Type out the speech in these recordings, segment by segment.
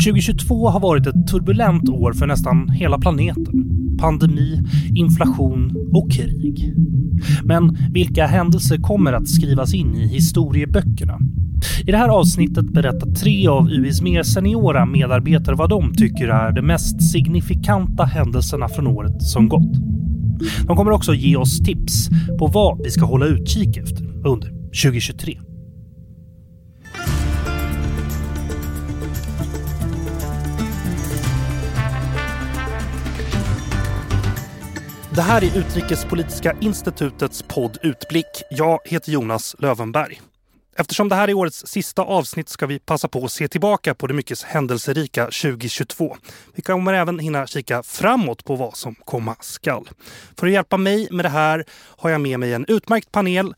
2022 har varit ett turbulent år för nästan hela planeten. Pandemi, inflation och krig. Men vilka händelser kommer att skrivas in i historieböckerna? I det här avsnittet berättar tre av UIs mer seniora medarbetare vad de tycker är de mest signifikanta händelserna från året som gått. De kommer också ge oss tips på vad vi ska hålla utkik efter under 2023. Det här är Utrikespolitiska institutets podd Utblick. Jag heter Jonas Lövenberg. Eftersom det här är årets sista avsnitt ska vi passa på att se tillbaka på det mycket händelserika 2022. Vi kommer även hinna kika framåt på vad som komma skall. För att hjälpa mig med det här har jag med mig en utmärkt panel.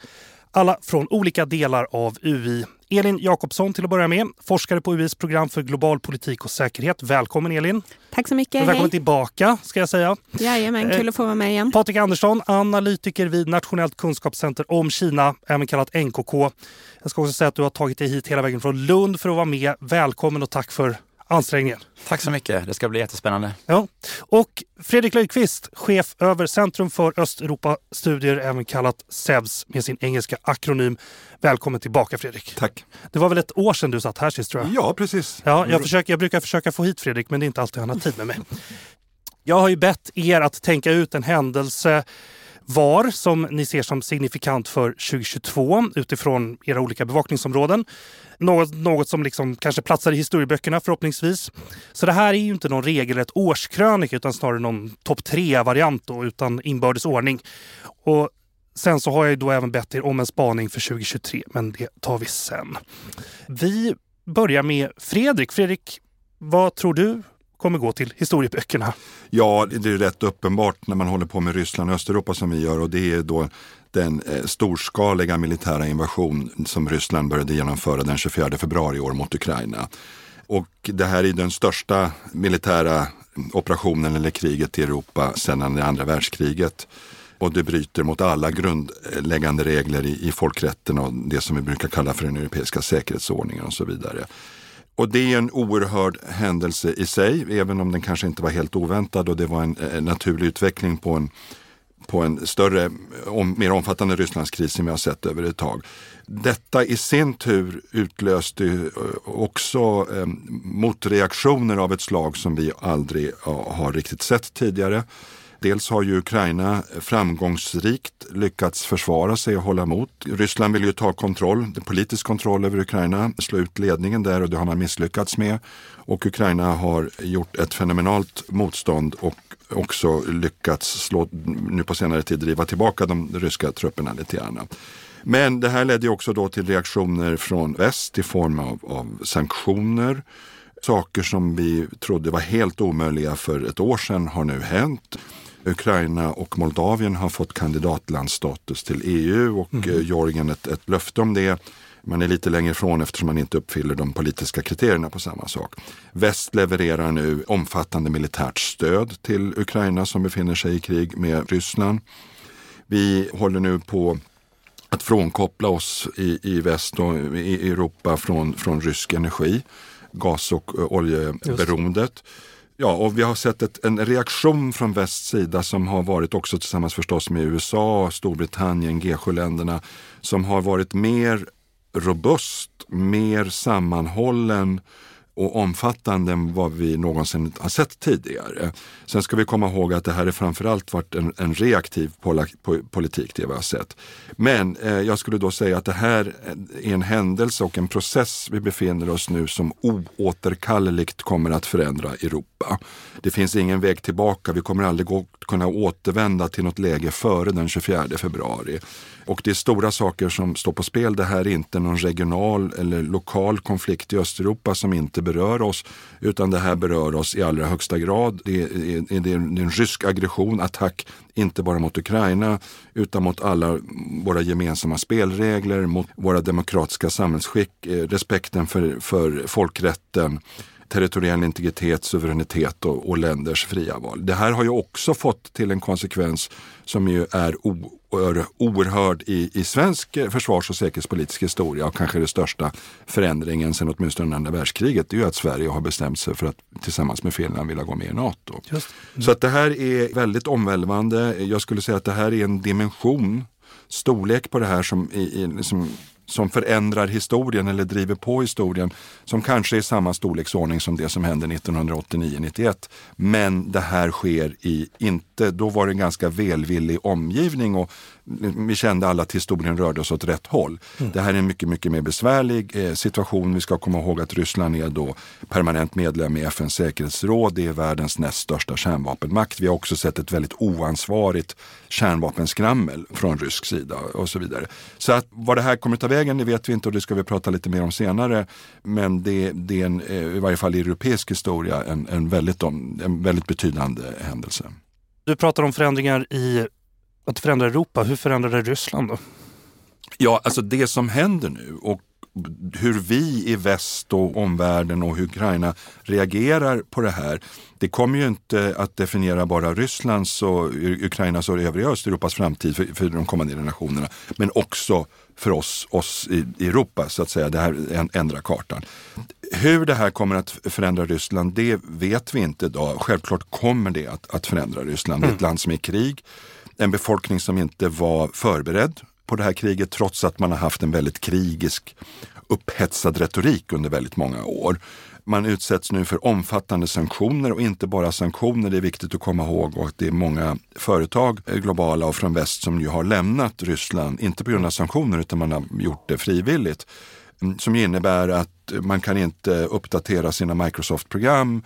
Alla från olika delar av UI. Elin Jakobsson till att börja med, forskare på UIs program för global politik och säkerhet. Välkommen Elin! Tack så mycket. Välkommen hej. tillbaka ska jag säga. Jajamän, kul att få vara med igen. Patrik Andersson, analytiker vid Nationellt kunskapscenter om Kina, även kallat NKK. Jag ska också säga att du har tagit dig hit hela vägen från Lund för att vara med. Välkommen och tack för ansträngningen. Tack så mycket. Det ska bli jättespännande. Ja. Och Fredrik Löjqvist, chef över Centrum för Östeuropastudier, även kallat SEVS med sin engelska akronym. Välkommen tillbaka Fredrik. Tack. Det var väl ett år sedan du satt här sist tror jag? Ja, precis. Ja, jag, försöker, jag brukar försöka få hit Fredrik, men det är inte alltid han har tid med mig. Jag har ju bett er att tänka ut en händelse var som ni ser som signifikant för 2022 utifrån era olika bevakningsområden. Något, något som liksom kanske platsar i historieböckerna förhoppningsvis. Så det här är ju inte någon regelrätt årskrönika utan snarare någon topp tre-variant utan inbördes ordning. Och sen så har jag då även bett er om en spaning för 2023, men det tar vi sen. Vi börjar med Fredrik. Fredrik, vad tror du kommer gå till historieböckerna? Ja, det är rätt uppenbart när man håller på med Ryssland och Östeuropa som vi gör och det är då den eh, storskaliga militära invasion som Ryssland började genomföra den 24 februari i år mot Ukraina. Och det här är den största militära operationen eller kriget i Europa sedan det andra världskriget. Och det bryter mot alla grundläggande regler i, i folkrätten och det som vi brukar kalla för den europeiska säkerhetsordningen och så vidare. Och det är en oerhörd händelse i sig, även om den kanske inte var helt oväntad och det var en, en naturlig utveckling på en, på en större, om, mer omfattande Rysslandskris som vi har sett över ett tag. Detta i sin tur utlöste eh, också eh, motreaktioner av ett slag som vi aldrig eh, har riktigt sett tidigare. Dels har ju Ukraina framgångsrikt lyckats försvara sig och hålla emot. Ryssland vill ju ta kontroll, politisk kontroll över Ukraina, slå ut ledningen där och det har man misslyckats med. Och Ukraina har gjort ett fenomenalt motstånd och också lyckats slå, nu på senare tid driva tillbaka de ryska trupperna lite grann. Men det här ledde också då till reaktioner från väst i form av, av sanktioner. Saker som vi trodde var helt omöjliga för ett år sedan har nu hänt. Ukraina och Moldavien har fått kandidatlandsstatus till EU och mm. Eh, Georgien ett, ett löfte om det. Man är lite längre ifrån eftersom man inte uppfyller de politiska kriterierna på samma sak. Väst levererar nu omfattande militärt stöd till Ukraina som befinner sig i krig med Ryssland. Vi håller nu på att frånkoppla oss i, i väst och i Europa från, från rysk energi, gas och eh, oljeberoendet. Ja, och vi har sett ett, en reaktion från västs sida som har varit också tillsammans förstås med USA, Storbritannien, G7-länderna som har varit mer robust, mer sammanhållen och omfattande än vad vi någonsin har sett tidigare. Sen ska vi komma ihåg att det här är framförallt varit en, en reaktiv politik, det vi har sett. Men eh, jag skulle då säga att det här är en händelse och en process vi befinner oss nu som oåterkalleligt kommer att förändra Europa. Det finns ingen väg tillbaka. Vi kommer aldrig gå, kunna återvända till något läge före den 24 februari. Och det är stora saker som står på spel. Det här är inte någon regional eller lokal konflikt i Östeuropa som inte berör oss, utan det här berör oss i allra högsta grad. Det är, det är en rysk aggression, attack, inte bara mot Ukraina, utan mot alla våra gemensamma spelregler, mot våra demokratiska samhällsskick, eh, respekten för, för folkrätten territoriell integritet, suveränitet och, och länders fria val. Det här har ju också fått till en konsekvens som ju är oerhörd i, i svensk försvars och säkerhetspolitisk historia och kanske den största förändringen sedan åtminstone andra världskriget, det är ju att Sverige har bestämt sig för att tillsammans med Finland vilja gå med i NATO. Mm. Så att det här är väldigt omvälvande. Jag skulle säga att det här är en dimension, storlek på det här som, i, i, som som förändrar historien eller driver på historien som kanske är i samma storleksordning som det som hände 1989-91. Men det här sker i inte, då var det en ganska välvillig omgivning och vi kände alla att historien rörde oss åt rätt håll. Mm. Det här är en mycket, mycket mer besvärlig eh, situation. Vi ska komma ihåg att Ryssland är då permanent medlem i FNs säkerhetsråd. Det är världens näst största kärnvapenmakt. Vi har också sett ett väldigt oansvarigt kärnvapenskrammel från rysk sida och så vidare. Så att vad det här kommer ta vägen, det vet vi inte och det ska vi prata lite mer om senare. Men det, det är en, eh, i varje fall i europeisk historia en, en, väldigt, en väldigt betydande händelse. Du pratar om förändringar i att förändra Europa. Hur förändrar det Ryssland då? Ja, alltså det som händer nu och hur vi i väst och omvärlden och Ukraina reagerar på det här. Det kommer ju inte att definiera bara Rysslands och Ukrainas och övriga Östeuropas framtid för, för de kommande generationerna. Men också för oss, oss i, Europa så att säga. Det här ändrar kartan. Hur det här kommer att förändra Ryssland, det vet vi inte idag. Självklart kommer det att, att förändra Ryssland. Det är ett mm. land som är i krig en befolkning som inte var förberedd på det här kriget trots att man har haft en väldigt krigisk upphetsad retorik under väldigt många år. Man utsätts nu för omfattande sanktioner och inte bara sanktioner, det är viktigt att komma ihåg och att det är många företag, eh, globala och från väst, som ju har lämnat Ryssland, inte på grund av sanktioner utan man har gjort det frivilligt. Mm, som innebär att man kan inte uppdatera sina Microsoft-program,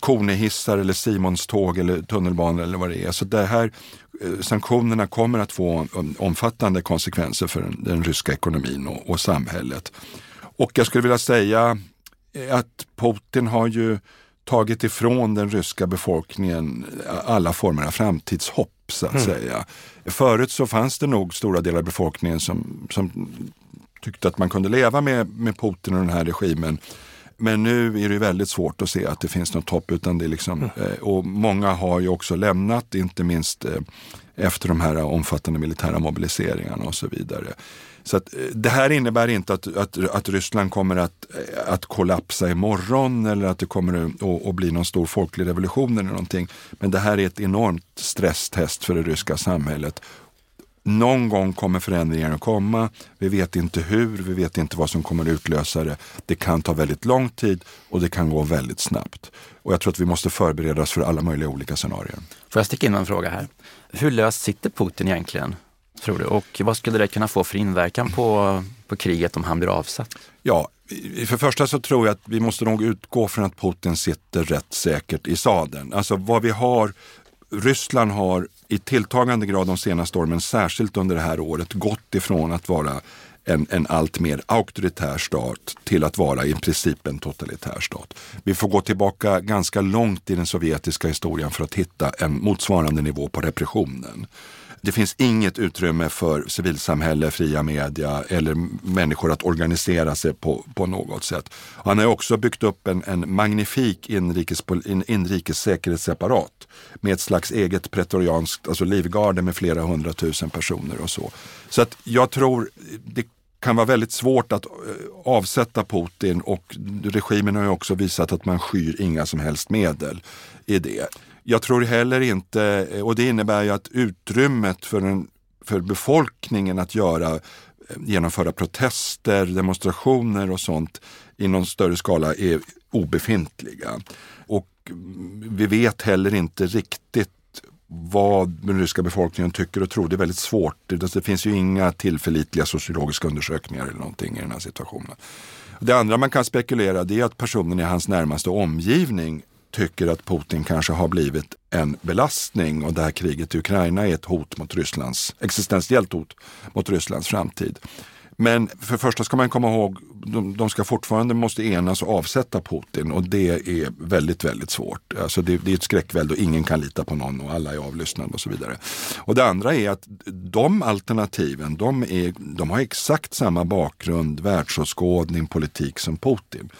Konehissar eller Simons tåg eller tunnelbanor eller vad det är. Så det här, eh, sanktionerna kommer att få omfattande konsekvenser för den, den ryska ekonomin och, och, samhället. Och jag skulle vilja säga att Putin har ju tagit ifrån den ryska befolkningen alla former av framtidshopp så att mm. säga. Förut så fanns det nog stora delar av befolkningen som, som tyckte att man kunde leva med, med Putin och den här regimen. Men nu är det väldigt svårt att se att det finns något hopp. Utan det liksom, mm. eh, och många har ju också lämnat, inte minst eh, efter de här omfattande militära mobiliseringarna och så vidare. Så att, eh, det här innebär inte att, att, att Ryssland kommer att, att kollapsa imorgon eller att det kommer att, att bli någon stor folklig revolution eller någonting. Men det här är ett enormt stresstest för det ryska samhället någon gång kommer förändringar att komma. Vi vet inte hur, vi vet inte vad som kommer att utlösa det. Det kan ta väldigt lång tid och det kan gå väldigt snabbt. Och jag tror att vi måste förbereda oss för alla möjliga olika scenarier. Får jag sticka in en fråga här? Hur löst sitter Putin egentligen, tror du? Och vad skulle det kunna få för inverkan på, på kriget om han blir avsatt? Ja, för första så tror jag att vi måste nog utgå från att Putin sitter rätt säkert i sadeln. Alltså vad vi har Ryssland har i tilltagande grad de senaste åren, men särskilt under det här året, gått ifrån att vara en, en allt mer auktoritär stat till att vara i princip en totalitär stat. Vi får gå tillbaka ganska långt i den sovjetiska historien för att hitta en motsvarande nivå på repressionen. Det finns inget utrymme för civilsamhälle, fria media eller människor att organisera sig på, på något sätt. Han har också byggt upp en, en magnifik inrikes, inrikes säkerhetsapparat med ett slags eget pretorianskt, alltså livgarde med flera hundratusen personer och så. Så att jag tror det kan vara väldigt svårt att eh, avsätta Putin och regimen har ju också visat att man skyr inga som helst medel i det. Jag tror heller inte, och det innebär ju att utrymmet för, en, för befolkningen att göra, eh, genomföra protester, demonstrationer och sånt i någon större skala är obefintliga. Och vi vet heller inte riktigt vad den ryska befolkningen tycker och tror. Det är väldigt svårt. Det finns ju inga tillförlitliga sociologiska undersökningar eller någonting i den här situationen. Det andra man kan spekulera det är att personen i hans närmaste omgivning tycker att Putin kanske har blivit en belastning och det här kriget i Ukraina är ett hot mot Rysslands, existentiellt hot mot Rysslands framtid. Men för det första ska man komma ihåg, de, de ska fortfarande måste enas och avsätta Putin och det är väldigt, väldigt svårt. Alltså det, det är ett skräckvälde och ingen kan lita på någon och alla är avlyssnade och så vidare. Och det andra är att de alternativen, de, är, de har exakt samma bakgrund, världsåskådning, politik som Putin.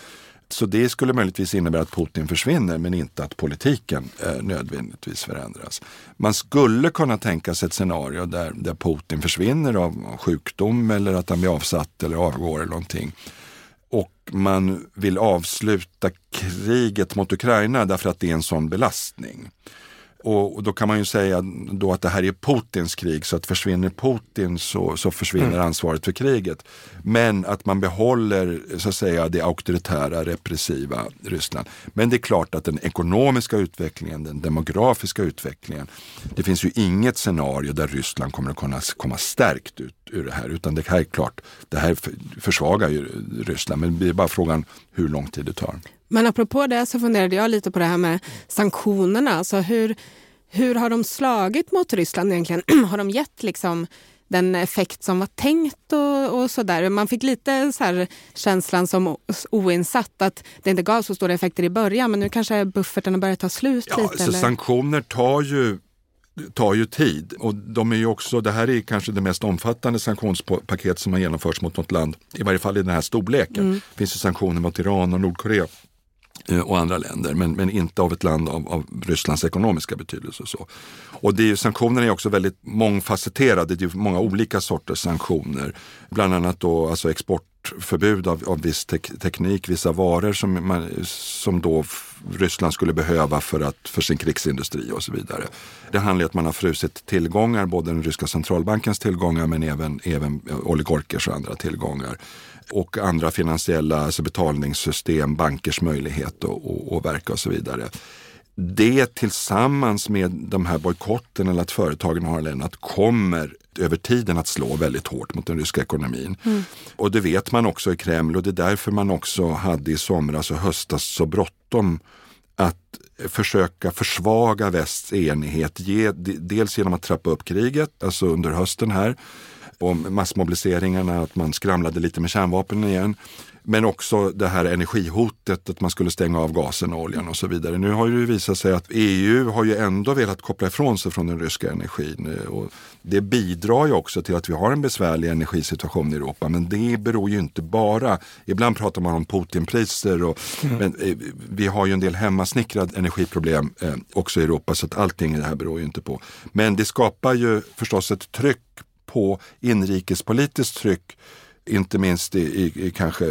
Så det skulle möjligtvis innebära att Putin försvinner men inte att politiken eh, nödvändigtvis förändras. Man skulle kunna tänka sig ett scenario där, där Putin försvinner av sjukdom eller att han blir avsatt eller avgår eller någonting. Och man vill avsluta kriget mot Ukraina därför att det är en sån belastning. Och, då kan man ju säga då att det här är Putins krig så att försvinner Putin så, så försvinner mm. ansvaret för kriget. Men att man behåller så att säga det auktoritära repressiva Ryssland. Men det är klart att den ekonomiska utvecklingen, den demografiska utvecklingen. Det finns ju inget scenario där Ryssland kommer att kunna komma stärkt ut ur det här. Utan det här är klart, det här försvagar ju Ryssland. Men det är bara frågan hur lång tid det tar. Men apropå det så funderade jag lite på det här med sanktionerna. Alltså hur, hur har de slagit mot Ryssland egentligen? har de gett liksom den effekt som var tänkt och, och där. Man fick lite så här känslan som oinsatt att det inte gav så stora effekter i början men nu kanske bufferten har börjat ta slut ja, lite. Så eller? Sanktioner tar ju tar ju tid och de är ju också, det här är kanske det mest omfattande sanktionspaket som har genomförts mot något land, i varje fall i den här storleken. Mm. Det finns ju sanktioner mot Iran och Nordkorea Eh, och andra länder, men, men inte av ett land av, av Rysslands ekonomiska betydelse. Och så. Och det är, sanktionerna är också väldigt mångfacetterade, det är många olika sorters sanktioner. Bland annat då alltså exportförbud av, av viss tek teknik, vissa varor som, man, som då Ryssland skulle behöva för, att, för sin krigsindustri och så vidare. Det handlar om att man har frusit tillgångar, både den ryska centralbankens tillgångar men även, även eh, oligarkers och andra tillgångar och andra finansiella alltså betalningssystem, bankers möjlighet att verka och så vidare. Det tillsammans med de här bojkotten eller att företagen har lämnat kommer över tiden att slå väldigt hårt mot den ryska ekonomin. Mm. Och det vet man också i Kreml och det är därför man också hade i somras och höstas så bråttom att försöka försvaga västs enighet. Ge, dels genom att trappa upp kriget, alltså under hösten här, om massmobiliseringarna, att man skramlade lite med kärnvapen igen. Men också det här energihotet, att man skulle stänga av gasen och oljan och så vidare. Nu har det visat sig att EU har ju ändå velat koppla ifrån sig från den ryska energin. Och det bidrar ju också till att vi har en besvärlig energisituation i Europa. Men det beror ju inte bara, ibland pratar man om Putinpriser, och, mm. men eh, vi har ju en del hemmasnickrade energiproblem eh, också i Europa så att allting det här beror ju inte på. Men det skapar ju förstås ett tryck på inrikespolitiskt tryck inte minst i, i, i, kanske,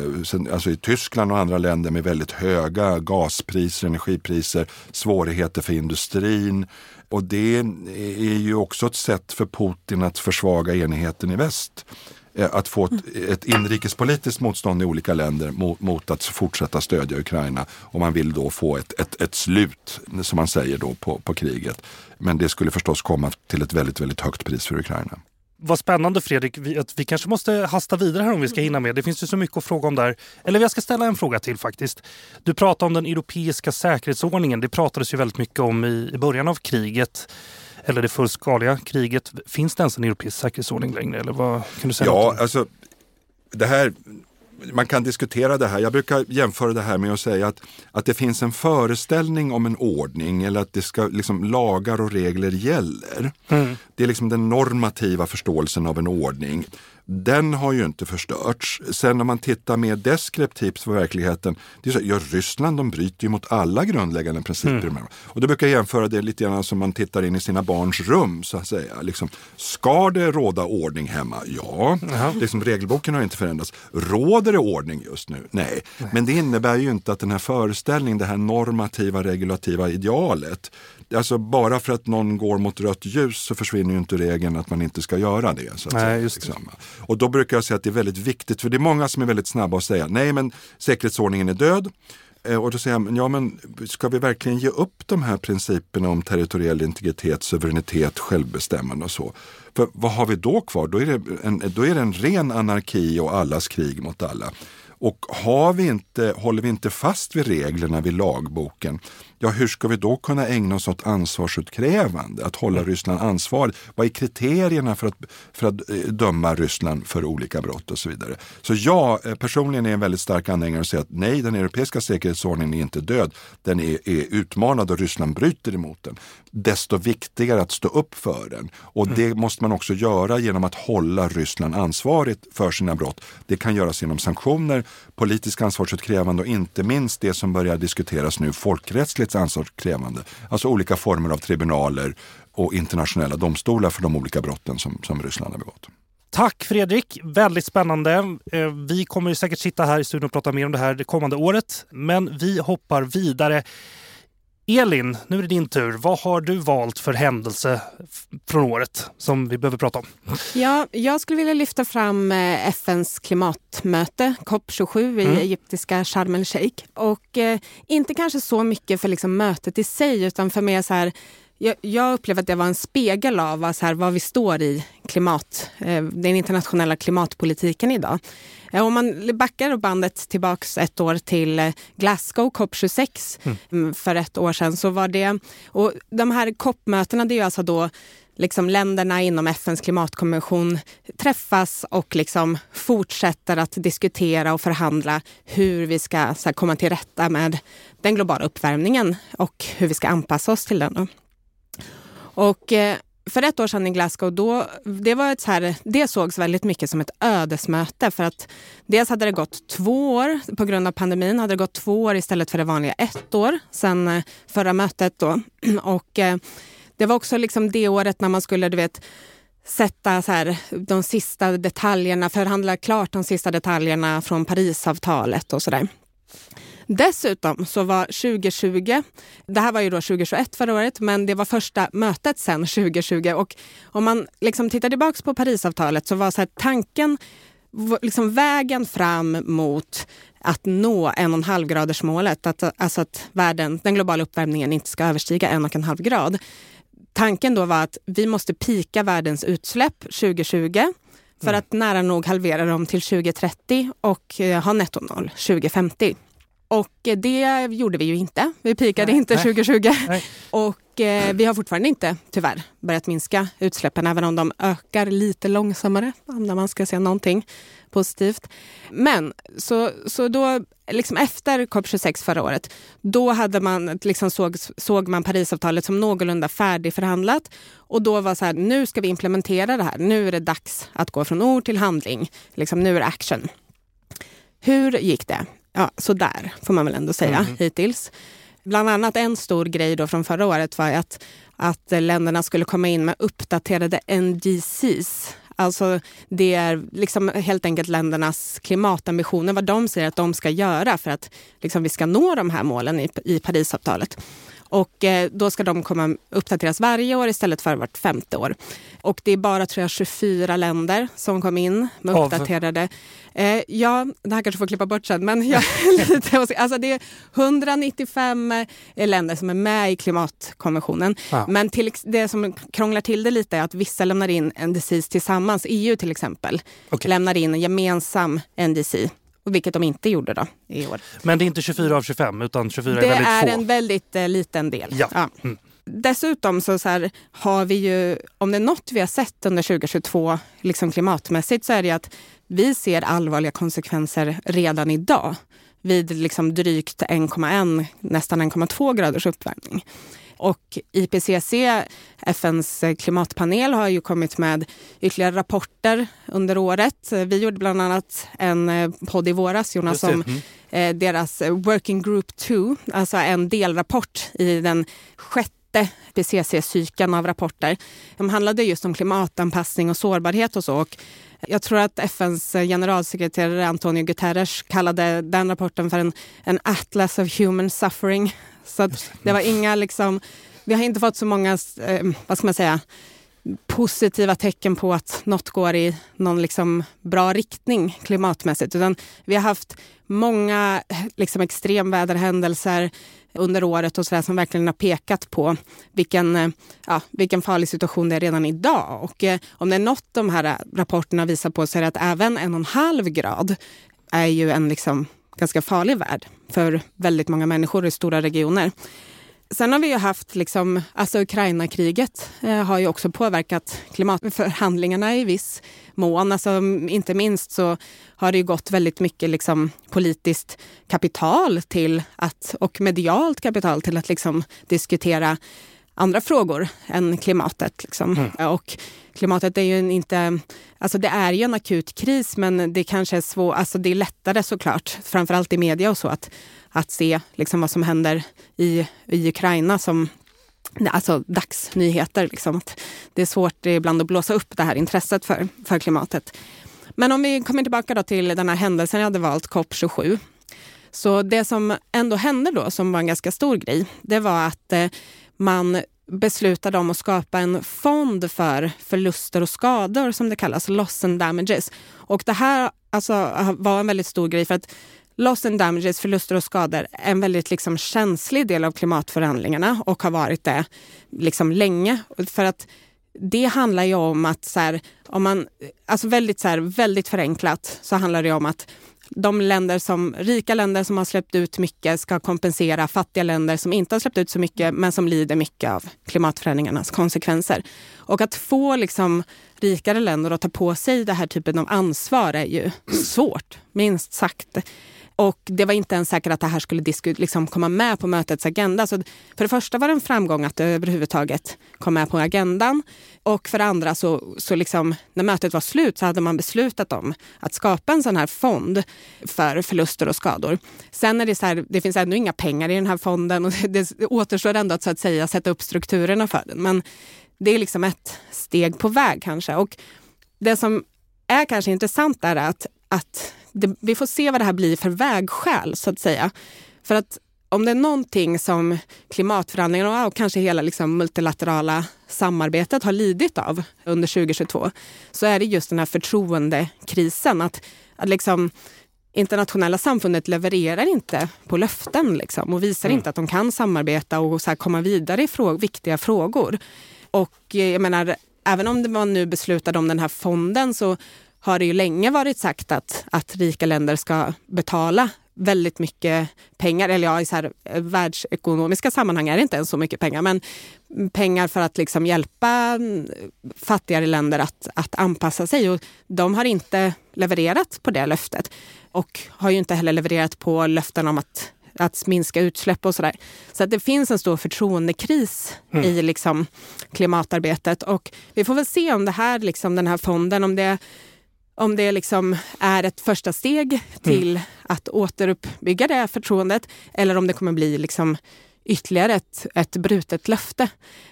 alltså i Tyskland och andra länder med väldigt höga gaspriser, energipriser, svårigheter för industrin. Och det är ju också ett sätt för Putin att försvaga enigheten i väst. Eh, att få ett, ett inrikespolitiskt motstånd i olika länder mot, mot, att fortsätta stödja Ukraina. Och man vill då få ett, ett, ett slut, som man säger då, på, på kriget. Men det skulle förstås komma till ett väldigt, väldigt högt pris för Ukraina. Vad spännande Fredrik, vi, att vi kanske måste hasta vidare här om vi ska hinna med. Det finns ju så mycket att fråga om där. Eller jag ska ställa en fråga till faktiskt. Du pratar om den europeiska säkerhetsordningen. Det pratades ju väldigt mycket om i, i början av kriget eller det fullskaliga kriget. Finns det ens en europeisk säkerhetsordning längre? Eller vad kan du säga ja, alltså, det här man kan diskutera det här. Jag brukar jämföra det här med att säga att, att det finns en föreställning om en ordning eller att det ska, liksom, lagar och regler gäller. Mm. Det är liksom den normativa förståelsen av en ordning den har ju inte förstörts. Sen om man tittar mer deskriptivt på verkligheten, det är så, ja, Ryssland de bryter ju mot alla grundläggande principer. Mm. Och då brukar jag jämföra det lite grann som man tittar in i sina barns rum. så att säga. Liksom, ska det råda ordning hemma? Ja. Liksom, regelboken har inte förändrats. Råder det ordning just nu? Nej. Nej. Men det innebär ju inte att den här föreställningen, det här normativa regulativa idealet, alltså bara för att någon går mot rött ljus så försvinner ju inte regeln att man inte ska göra det. Så nej, just liksom. Och då brukar jag säga att det är väldigt viktigt, för det är många som är väldigt snabba att säga nej men säkerhetsordningen är död. Eh, och då säger jag, ja men ska vi verkligen ge upp de här principerna om territoriell integritet, suveränitet, självbestämmande och så? För vad har vi då kvar? Då är det en, då är det en ren anarki och allas krig mot alla. Och har vi inte, håller vi inte fast vid reglerna vid lagboken, ja hur ska vi då kunna ägna oss åt ansvarsutkrävande? Att hålla mm. Ryssland ansvarigt? Vad är kriterierna för att, för att eh, döma Ryssland för olika brott och så vidare? Så jag eh, personligen är en väldigt stark anhängare och säger att nej, den europeiska säkerhetsordningen är inte död. Den är, är utmanad och Ryssland bryter emot den. Desto viktigare att stå upp för den. Och mm. det måste man också göra genom att hålla Ryssland ansvarigt för sina brott. Det kan göras genom sanktioner politiskt ansvarsutkrävande och inte minst det som börjar diskuteras nu, folkrättsligt ansvarskrävande. Alltså olika former av tribunaler och internationella domstolar för de olika brotten som, som Ryssland har begått. Tack Fredrik, väldigt spännande. Eh, vi kommer säkert sitta här i studion och prata mer om det här det kommande året, men vi hoppar vidare. Elin, nu är det din tur. Vad har du valt för händelse från året som vi behöver prata om? Ja, jag skulle vilja lyfta fram eh, FNs klimatmöte, COP27 i mm. egyptiska Sharm el-Sheikh. Och eh, inte kanske så mycket för liksom mötet i sig, utan för mer så här jag, jag upplever att det var en spegel av vad, så här, vad vi står i klimat, eh, den internationella klimatpolitiken idag. Eh, om man backar bandet tillbaks ett år till eh, Glasgow, COP26 mm. mm. för ett år sedan så var det, och de här COP-mötena det är ju alltså då liksom länderna inom FNs klimatkonvention träffas och liksom fortsätter att diskutera och förhandla hur vi ska här, komma till rätta med den globala uppvärmningen och hur vi ska anpassa oss till den. Och eh, för ett år sedan i Glasgow, då, det, var ett så här, det sågs väldigt mycket som ett ödesmöte. För att dels hade det gått två år, på grund av pandemin, hade det gått två år istället för det vanliga ett år sedan eh, förra mötet. Då. Och eh, det var också liksom det året när man skulle, du vet, sätta så här, de sista detaljerna, förhandla klart de sista detaljerna från Parisavtalet och sådär. Dessutom så var 2020, det här var ju då 2021 förra året, men det var första mötet sen 2020 och om man liksom tittar tillbaks på Parisavtalet så var så tanken, liksom vägen fram mot att nå en och en halv graders målet, att, alltså att världen, den globala uppvärmningen inte ska överstiga en och en halv grad. Tanken då var att vi måste pika världens utsläpp 2020 för mm. att nära nog halvera dem till 2030 och eh, ha netto noll 2050. Och det gjorde vi ju inte. Vi pikade inte nej. 2020. Nej. Och eh, vi har fortfarande inte, tyvärr, börjat minska utsläppen, även om de ökar lite långsammare, om man ska se någonting positivt. Men så, så då, liksom efter COP26 förra året, då hade man, liksom såg, såg man Parisavtalet som någorlunda färdigförhandlat. Och då var så här, nu ska vi implementera det här. Nu är det dags att gå från ord till handling. Liksom, nu är det action. Hur gick det? Ja, sådär får man väl ändå säga mm. hittills. Bland annat en stor grej då från förra året var att, att länderna skulle komma in med uppdaterade NDCs. Alltså det är liksom helt enkelt ländernas klimatambitioner, vad de säger att de ska göra för att liksom vi ska nå de här målen i, i Parisavtalet. Och eh, då ska de komma uppdateras varje år istället för vart femte år. Och det är bara tror jag, 24 länder som kom in med uppdaterade. Eh, ja, det här kanske får klippa bort sen, men jag, alltså det är 195 eh, länder som är med i klimatkonventionen. Ja. Men till, det som krånglar till det lite är att vissa lämnar in NDCs tillsammans. EU till exempel okay. lämnar in en gemensam NDC vilket de inte gjorde då i år. Men det är inte 24 av 25 utan 24 det är väldigt få? Det är en väldigt eh, liten del. Ja. ja. Mm. Dessutom så, så här, har vi ju, om det är något vi har sett under 2022 liksom klimatmässigt så är det att vi ser allvarliga konsekvenser redan idag vid liksom drygt 1,1, nästan 1,2 graders uppvärmning. Och IPCC, FNs klimatpanel, har ju kommit med ytterligare rapporter under året. Vi gjorde bland annat en eh, podd i våras, Jonas, om mm. Eh, deras Working Group 2, alltså en delrapport i den sjätte IPCC-cykeln av rapporter. De handlade just om klimatanpassning och sårbarhet och så. Och jag tror att FNs generalsekreterare Antonio Guterres kallade den rapporten för en, en atlas of human suffering. Så det var inga liksom, vi har inte fått så många, eh, vad ska man säga, positiva tecken på att något går i någon liksom bra riktning klimatmässigt. Utan vi har haft många liksom extremväderhändelser under året och så som verkligen har pekat på vilken, eh, ja, vilken farlig situation det är redan idag. Och eh, om det är något de här rapporterna visar på så är det att även en och en halv grad är ju en liksom ganska farlig värld för väldigt många människor i stora regioner. Sen har vi ju haft, liksom, alltså Ukraina-kriget eh, har ju också påverkat klimatförhandlingarna i viss mån. Alltså, inte minst så har det ju gått väldigt mycket liksom, politiskt kapital till att, och medialt kapital till att liksom, diskutera andra frågor än klimatet. Liksom. Mm. Och klimatet är ju inte... Alltså det är ju en akut kris men det kanske är svårt, alltså det är lättare såklart, framförallt i media och så, att, att se liksom vad som händer i, i Ukraina som alltså dagsnyheter. Liksom. Det är svårt ibland att blåsa upp det här intresset för, för klimatet. Men om vi kommer tillbaka då till den här händelsen jag hade valt, COP27. Så det som ändå hände då, som var en ganska stor grej, det var att eh, man beslutade om att skapa en fond för förluster och skador som det kallas, loss and damages. Och det här alltså, var en väldigt stor grej för att loss and damages, förluster och skador, är en väldigt liksom, känslig del av klimatförhandlingarna och har varit det liksom, länge. För att det handlar ju om att, så här, om man, alltså väldigt, så här, väldigt förenklat, så handlar det om att de länder som, rika länder som har släppt ut mycket ska kompensera fattiga länder som inte har släppt ut så mycket men som lider mycket av klimatförändringarnas konsekvenser. Och att få liksom rikare länder att ta på sig den här typen av ansvar är ju svårt, minst sagt. Och det var inte ens säkert att det här skulle liksom komma med på mötets agenda. Så för det första var det en framgång att det överhuvudtaget kom med på agendan. Och för det andra, så, så liksom, när mötet var slut så hade man beslutat om att skapa en sån här fond för förluster och skador. Sen är det så här, det finns ännu inga pengar i den här fonden och det, återstår ändå att, så att säga sätta upp strukturerna för den. Men det är liksom ett steg på väg kanske. Och det som är kanske intressant är att, att det, vi får se vad det här blir för vägskäl så att säga. För att om det är någonting som klimatförhandlingarna och kanske hela liksom multilaterala samarbetet har lidit av under 2022 så är det just den här förtroendekrisen. Att, att liksom, internationella samfundet levererar inte på löften liksom, och visar mm. inte att de kan samarbeta och så komma vidare i frå viktiga frågor. Och eh, jag menar, även om man nu beslutade om den här fonden så har det ju länge varit sagt att, att rika länder ska betala väldigt mycket pengar, eller ja, i så här, eh, världsekonomiska sammanhang är det inte ens så mycket pengar, men pengar för att liksom hjälpa mm, fattigare länder att, att anpassa sig. Och de har inte levererat på det löftet och har ju inte heller levererat på löften om att att minska utsläpp och sådär. Så att det finns en stor förtroendekris mm. i liksom klimatarbetet och vi får väl se om det här, liksom, den här fonden, om det om det liksom är ett första steg till mm. att återuppbygga det förtroendet eller om det kommer bli liksom ytterligare ett, ett brutet löfte.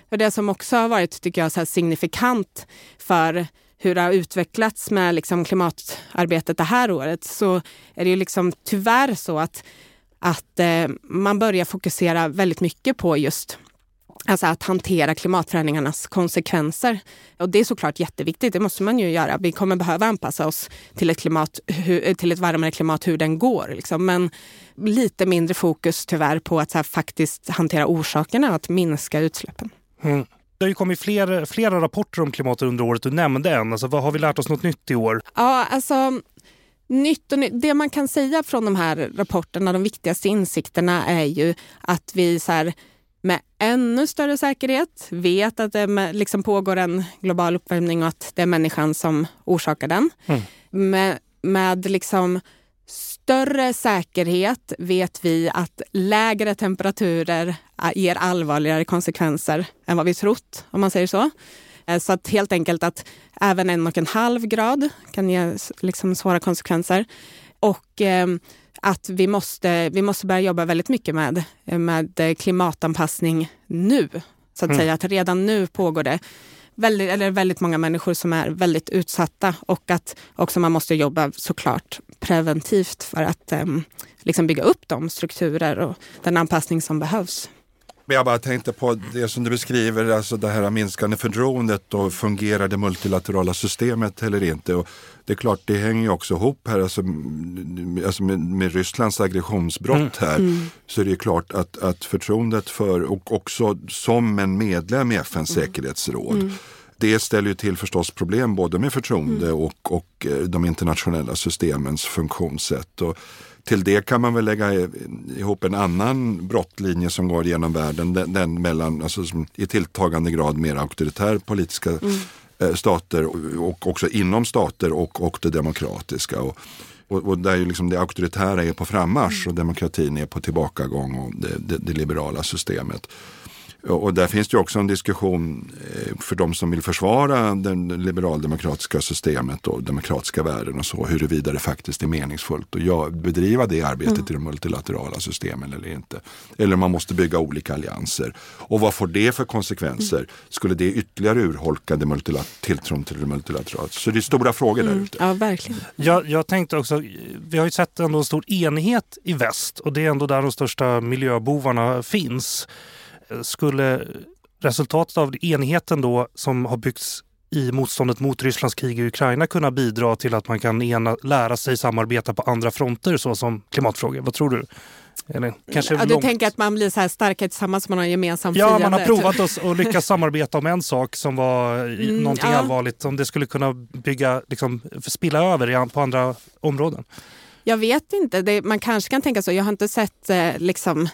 För det som också har varit tycker jag, så signifikant för hur det har utvecklats med liksom klimatarbetet det här året så är det ju liksom tyvärr så att, att eh, man börjar fokusera väldigt mycket på just Alltså att hantera klimatförändringarnas konsekvenser. Och det är såklart jätteviktigt, det måste man ju göra. Vi kommer behöva anpassa oss till ett, klimat, till ett varmare klimat hur den går. Liksom. Men lite mindre fokus tyvärr på att faktiskt hantera orsakerna och att minska utsläppen. Mm. Det har ju kommit fler, flera rapporter om klimatet under året. Du nämnde en. Alltså, vad har vi lärt oss något nytt i år? Ja, alltså nytt och nytt. Det man kan säga från de här rapporterna, de viktigaste insikterna är ju att vi så här, med ännu större säkerhet vet att det liksom pågår en global uppvärmning och att det är människan som orsakar den. Mm. Med, med liksom större säkerhet vet vi att lägre temperaturer ger allvarligare konsekvenser än vad vi trott, om man säger så. Eh, så att helt enkelt att även en och en halv grad kan ge liksom svåra konsekvenser. Och eh, att vi måste, vi måste börja jobba väldigt mycket med, med klimatanpassning nu. Så att mm. säga att redan nu pågår det väldigt, eller väldigt många människor som är väldigt utsatta och att också man måste jobba såklart preventivt för att um, liksom bygga upp de strukturer och den anpassning som behövs. Jag bara tänkte på det som du beskriver, alltså det här minskande förtroendet och fungerar det multilaterala systemet eller inte? Och det är klart, det hänger ju också ihop här alltså, alltså med, med Rysslands aggressionsbrott mm. här. Mm. Så det är klart att, att förtroendet för, och också som en medlem i FNs mm. säkerhetsråd, mm. det ställer ju till förstås problem både med förtroende mm. och, och eh, de internationella systemens funktionssätt. Och till det kan man väl lägga ihop en annan brottlinje som går genom världen, den, den mellan, alltså, i tilltagande grad mer auktoritär politiska mm. Eh, stater och också inom stater och, och det demokratiska. Och, och, och där ju liksom det auktoritära är på frammarsch och demokratin är på tillbakagång och det, det, det liberala systemet. Och där finns det också en diskussion eh, för de som vill försvara det liberaldemokratiska systemet och demokratiska värden och så, huruvida det faktiskt är meningsfullt att bedriva det arbetet mm. i de multilaterala systemen eller inte. Eller om man måste bygga olika allianser. Och vad får det för konsekvenser? Mm. Skulle det ytterligare urholka det tilltron till det multilaterala? Så det är stora frågor mm. där ute. Ja, verkligen. Jag, jag tänkte också, vi har ju sett ändå en stor enighet i väst och det är ändå där de största miljöbovarna finns. Skulle resultatet av enigheten då som har byggts i motståndet mot Rysslands krig i Ukraina kunna bidra till att man kan ena, lära sig samarbeta på andra fronter såsom klimatfrågor? Vad tror du? Eller, kanske ja, du långt... tänker att man blir så här starkare tillsammans, man har en gemensam Ja, fiende. man har provat att och lyckats samarbeta om en sak som var mm, någonting ja. allvarligt. Om det skulle kunna bygga, liksom, spilla över på andra områden. Jag vet inte, det, man kanske kan tänka så. Jag har inte sett eh, liksom,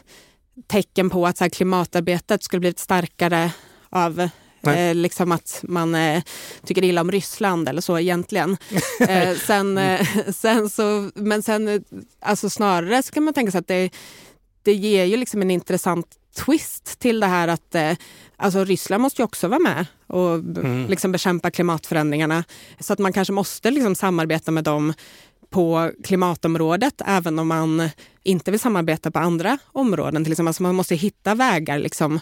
tecken på att så klimatarbetet skulle blivit starkare av Eh, liksom att man eh, tycker illa om Ryssland eller så egentligen. eh, sen, eh, sen så, men sen eh, alltså snarare så kan man tänka sig att det, det ger ju liksom en intressant twist till det här att eh, alltså Ryssland måste ju också vara med och mm. liksom bekämpa klimatförändringarna. Så att man kanske måste liksom samarbeta med dem på klimatområdet, även om man inte vill samarbeta på andra områden. Till exempel. Alltså man måste hitta vägar liksom,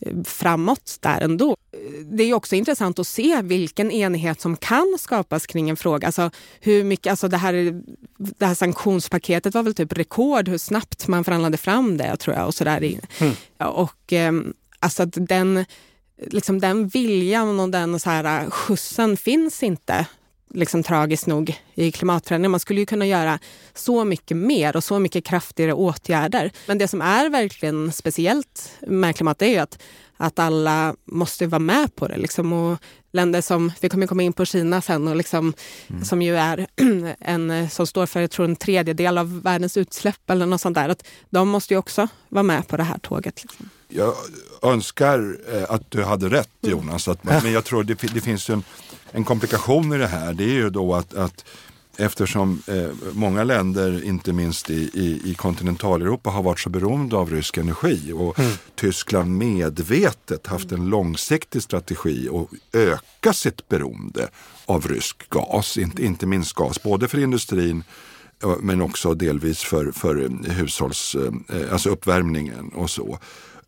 eh, framåt där ändå. Det är också intressant att se vilken enighet som kan skapas kring en fråga. Alltså hur mycket, alltså det, här, det här sanktionspaketet var väl typ rekord hur snabbt man förhandlade fram det tror jag. Och så där. Mm. och, eh, alltså den, liksom den viljan och den så här, skjutsen finns inte liksom tragiskt nog i klimatförändringen. Man skulle ju kunna göra så mycket mer och så mycket kraftigare åtgärder. Men det som är verkligen speciellt med klimatet är ju att, att alla måste vara med på det. Liksom. Och länder som, vi kommer komma in på Kina sen, och liksom, mm. som ju är en, som står för jag tror, en tredjedel av världens utsläpp eller något sånt där. Att de måste ju också vara med på det här tåget. Liksom. Jag önskar eh, att du hade rätt Jonas, att, men jag tror det, det finns en en komplikation i det här det är ju då att, att eftersom eh, många länder, inte minst i, i, i, kontinentaleuropa, har varit så beroende av rysk energi och mm. Tyskland medvetet haft en långsiktig strategi att öka sitt beroende av rysk gas, inte, inte minst gas, både för industrin men också delvis för, för hushålls, eh, alltså uppvärmningen och så.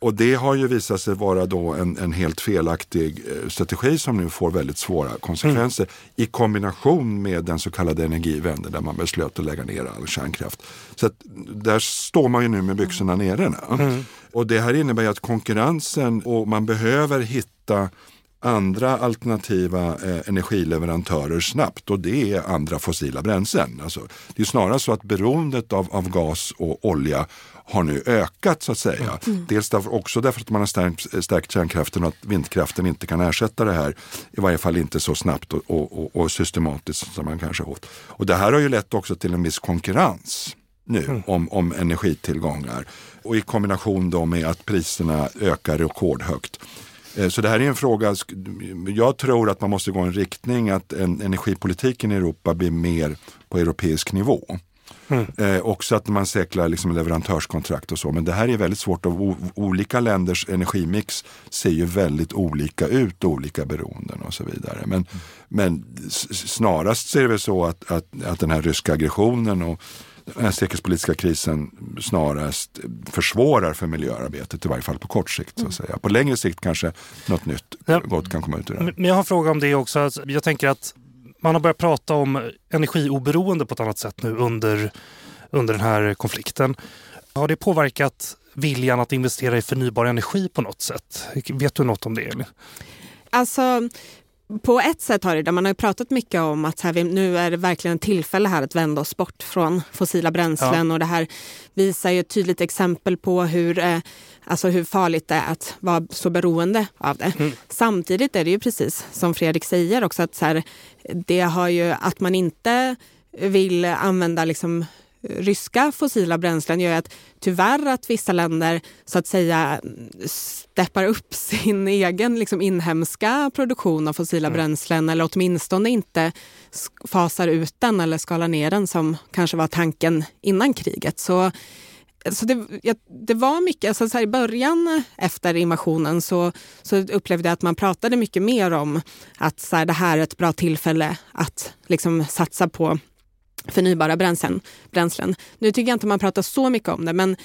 Och det har ju visat sig vara då en, en helt felaktig eh, strategi som nu får väldigt svåra konsekvenser mm. i kombination med den så kallade energivänden där man beslöt att lägga ner all kärnkraft. Så att, där står man ju nu med byxorna nere. Mm. Och det här innebär att konkurrensen och man behöver hitta andra alternativa eh, energileverantörer snabbt och det är andra fossila bränslen. Alltså, det är snarare så att beroendet av, av gas och olja har nu ökat så att säga. Mm. Dels därför, också därför att man har stärkt, stärkt kärnkraften och att vindkraften inte kan ersätta det här. I varje fall inte så snabbt och, och, och systematiskt som man kanske fått. Och det här har ju lett också till en viss konkurrens nu mm. om, om energitillgångar. Och i kombination då med att priserna ökar rekordhögt. Eh, så det här är en fråga, jag tror att man måste gå i en riktning att energipolitiken i Europa blir mer på europeisk nivå. Mm. Eh, också att man säkrar liksom leverantörskontrakt och så. Men det här är väldigt svårt. Och olika länders energimix ser ju väldigt olika ut, olika beroenden och så vidare. Men, mm. men snarast ser det väl så att, att, att den här ryska aggressionen och den här säkerhetspolitiska krisen snarast försvårar för miljöarbetet, i varje fall på kort sikt. Så att säga. På längre sikt kanske något nytt ja. gott kan komma ut ur det. Men jag har en fråga om det också. Jag tänker att man har börjat prata om energioberoende på ett annat sätt nu under, under den här konflikten. Har det påverkat viljan att investera i förnybar energi på något sätt? Vet du något om det? Alltså, på ett sätt har det Man har pratat mycket om att här, nu är det verkligen ett tillfälle här att vända oss bort från fossila bränslen ja. och det här visar ju ett tydligt exempel på hur, eh, alltså hur farligt det är att vara så beroende av det. Mm. Samtidigt är det ju precis som Fredrik säger också att så här, det har ju att man inte vill använda liksom ryska fossila bränslen gör att tyvärr att vissa länder så att säga steppar upp sin egen liksom, inhemska produktion av fossila mm. bränslen eller åtminstone inte fasar ut den eller skalar ner den som kanske var tanken innan kriget. Så alltså det, det var mycket, alltså så i början efter invasionen så, så upplevde jag att man pratade mycket mer om att så här, det här är ett bra tillfälle att liksom satsa på förnybara bränslen. bränslen. Nu tycker jag inte man pratar så mycket om det, men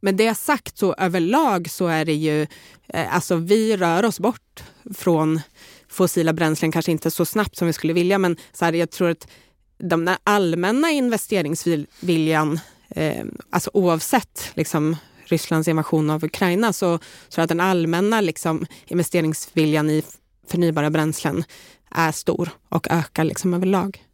med det sagt så överlag så är det ju, eh, alltså vi rör oss bort från fossila bränslen, kanske inte så snabbt som vi skulle vilja, men så här, jag tror att den allmänna investeringsviljan, eh, alltså oavsett liksom, Rysslands invasion av Ukraina, så tror jag att den allmänna liksom, investeringsviljan i förnybara bränslen är stor och ökar liksom överlag.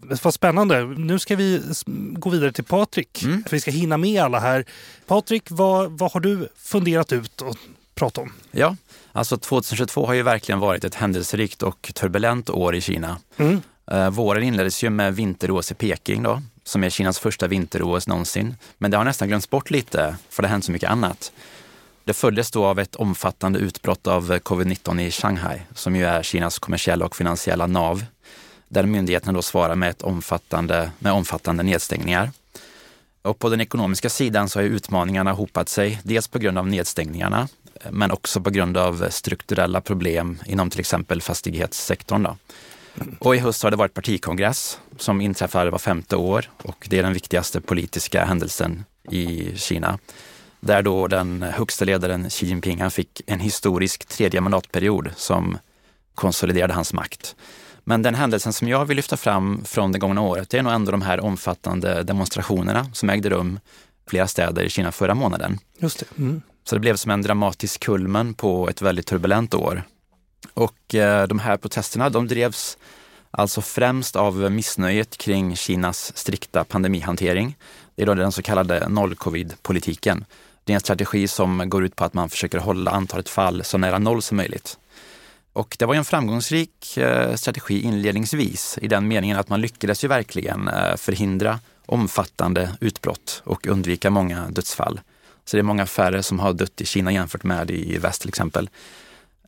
Vad spännande. Nu ska vi gå vidare till Patrik. Mm. vi ska hinna med alla här. Patrik, vad, vad har du funderat ut och pratat om? Ja, alltså 2022 har ju verkligen varit ett händelserikt och turbulent år i Kina. Mm. Uh, våren inleddes ju med vinter-OS i Peking då, som är Kinas första vinter-OS någonsin. Men det har nästan glömts bort lite, för det har hänt så mycket annat. Det följdes då av ett omfattande utbrott av covid-19 i Shanghai, som ju är Kinas kommersiella och finansiella nav där myndigheterna då svarar med, ett omfattande, med omfattande nedstängningar. Och på den ekonomiska sidan så har utmaningarna hopat sig, dels på grund av nedstängningarna, men också på grund av strukturella problem inom till exempel fastighetssektorn. Då. Och i höst har det varit partikongress som inträffar var femte år och det är den viktigaste politiska händelsen i Kina. Där då den högsta ledaren Xi Jinping han fick en historisk tredje mandatperiod som konsoliderade hans makt. Men den händelsen som jag vill lyfta fram från det gångna året, det är nog ändå de här omfattande demonstrationerna som ägde rum i flera städer i Kina förra månaden. Just det. Mm. Så det blev som en dramatisk kulmen på ett väldigt turbulent år. Och eh, de här protesterna, de drevs alltså främst av missnöjet kring Kinas strikta pandemihantering. Det är då den så kallade noll-covid-politiken. Det är en strategi som går ut på att man försöker hålla antalet fall så nära noll som möjligt. Och det var en framgångsrik eh, strategi inledningsvis i den meningen att man lyckades ju verkligen eh, förhindra omfattande utbrott och undvika många dödsfall. Så det är många färre som har dött i Kina jämfört med i väst till exempel.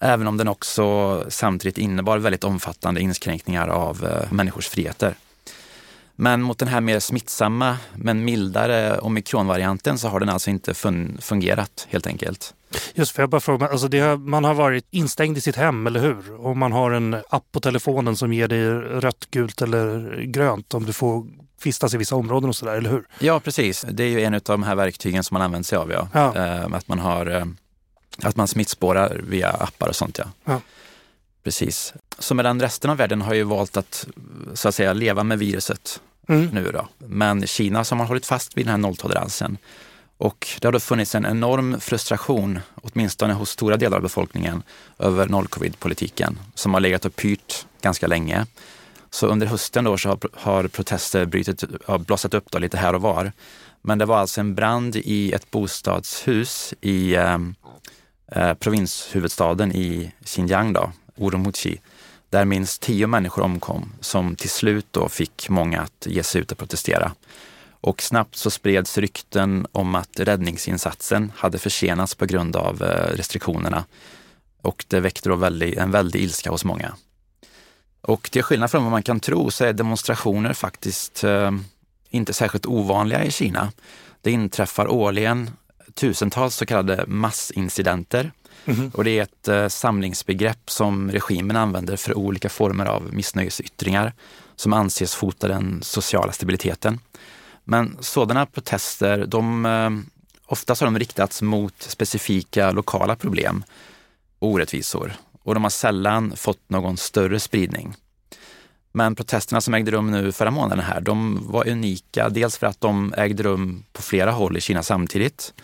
Även om den också samtidigt innebar väldigt omfattande inskränkningar av eh, människors friheter. Men mot den här mer smittsamma men mildare omikronvarianten så har den alltså inte fun fungerat helt enkelt. Just för jag bara fråga, alltså det, man har varit instängd i sitt hem, eller hur? Och man har en app på telefonen som ger dig rött, gult eller grönt om du får vistas i vissa områden och sådär, eller hur? Ja, precis. Det är ju en av de här verktygen som man använder sig av, ja. ja. Eh, att man har eh, att man smittspårar via appar och sånt, ja. ja. Precis. Så medan resten av världen har ju valt att så att säga leva med viruset mm. nu då. Men Kina som har hållit fast vid den här nolltoleransen och det har då funnits en enorm frustration, åtminstone hos stora delar av befolkningen, över noll-covid-politiken som har legat och pyrt ganska länge. Så under hösten då så har, har protester brytit, har blossat upp då lite här och var. Men det var alltså en brand i ett bostadshus i eh, eh, provinshuvudstaden i Xinjiang, då, Urumqi, där minst tio människor omkom som till slut då fick många att ge sig ut och protestera. Och snabbt så spreds rykten om att räddningsinsatsen hade försenats på grund av eh, restriktionerna. Och det väckte då en väldig ilska hos många. Och till skillnad från vad man kan tro så är demonstrationer faktiskt eh, inte särskilt ovanliga i Kina. Det inträffar årligen tusentals så kallade massincidenter. Mm -hmm. Och det är ett eh, samlingsbegrepp som regimen använder för olika former av missnöjesyttringar som anses hota den sociala stabiliteten. Men sådana protester, de, eh, oftast har de riktats mot specifika lokala problem och orättvisor och de har sällan fått någon större spridning. Men protesterna som ägde rum nu förra månaden här, de var unika. Dels för att de ägde rum på flera håll i Kina samtidigt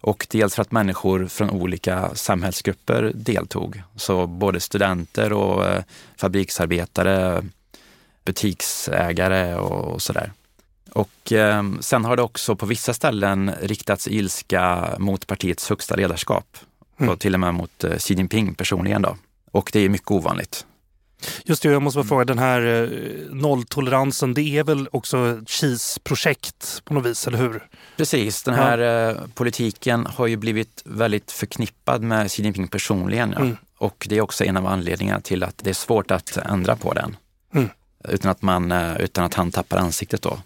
och dels för att människor från olika samhällsgrupper deltog. Så både studenter och eh, fabriksarbetare, butiksägare och sådär. Och eh, sen har det också på vissa ställen riktats ilska mot partiets högsta ledarskap mm. och till och med mot eh, Xi Jinping personligen. Då. Och det är mycket ovanligt. Just det, jag måste bara fråga, den här eh, nolltoleransen, det är väl också Xis projekt på något vis, eller hur? Precis, den här ja. Eh, politiken har ju blivit väldigt förknippad med Xi Jinping personligen. Ja. Mm. Och det är också en av anledningarna till att det är svårt att ändra på den. Mm. Utan, att man, eh, utan att han tappar ansiktet då.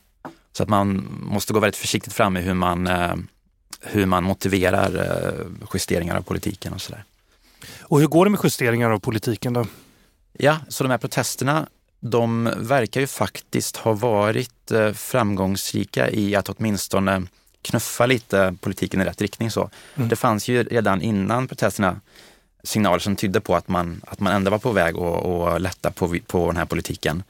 Så att man måste gå väldigt försiktigt fram i hur man, hur man motiverar eh, justeringar av politiken och sådär. Och hur går det med justeringar av politiken då? Ja, så de här protesterna de verkar ju faktiskt ha varit eh, framgångsrika i att åtminstone knuffa lite politiken i rätt riktning. Så. Mm. Det fanns ju redan innan protesterna signaler som tydde på att man, att man ändå var på väg att, att lätta på, på den här politiken.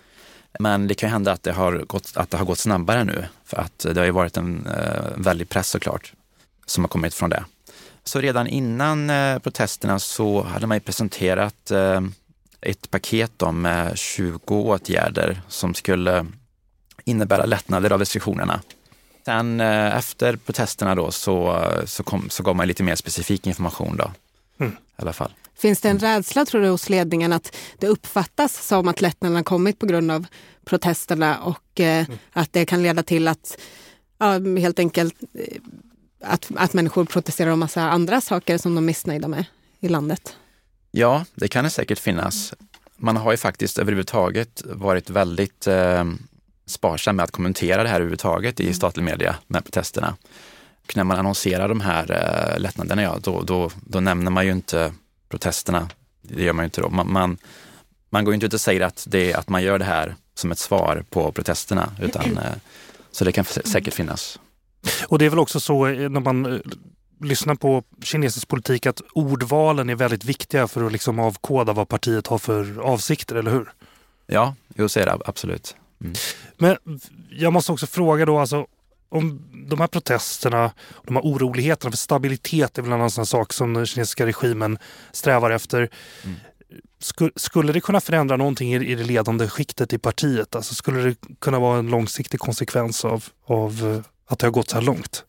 Men det kan ju hända att det har gått, att det har gått snabbare nu för att det har ju varit en eh, väldig press såklart som har kommit från det. Så redan innan eh, protesterna så hade man ju presenterat eh, ett paket med 20 åtgärder som skulle innebära lättnader av restriktionerna. Sen eh, efter protesterna då så, så, kom, så gav man lite mer specifik information då. Mm. I alla fall. Finns det en rädsla tror du hos ledningen att det uppfattas som att lättnaderna kommit på grund av protesterna och eh, mm. att det kan leda till att ja, helt enkelt eh, att, att människor protesterar om massa andra saker som de är missnöjda med i landet? Ja, det kan det säkert finnas. Man har ju faktiskt överhuvudtaget varit väldigt eh, sparsam med att kommentera det här överhuvudtaget i mm. statlig media med protesterna. Och när man annonserar de här eh, lättnaderna, ja, då, då, då nämner man ju inte protesterna. Det gör man ju inte då. Man, man, man går inte ut och säger att, det, att man gör det här som ett svar på protesterna. Utan, eh, så det kan säkert finnas. Och det är väl också så eh, när man eh, lyssnar på kinesisk politik att ordvalen är väldigt viktiga för att liksom avkoda vad partiet har för avsikter, eller hur? Ja, jo så är det absolut. Mm. Men jag måste också fråga då, alltså, om de här protesterna, de här oroligheterna för stabilitet är väl en annan sak som den kinesiska regimen strävar efter. Mm. Skulle det kunna förändra någonting i det ledande skiktet i partiet? Alltså skulle det kunna vara en långsiktig konsekvens av, av eh, att det har gått så här långt?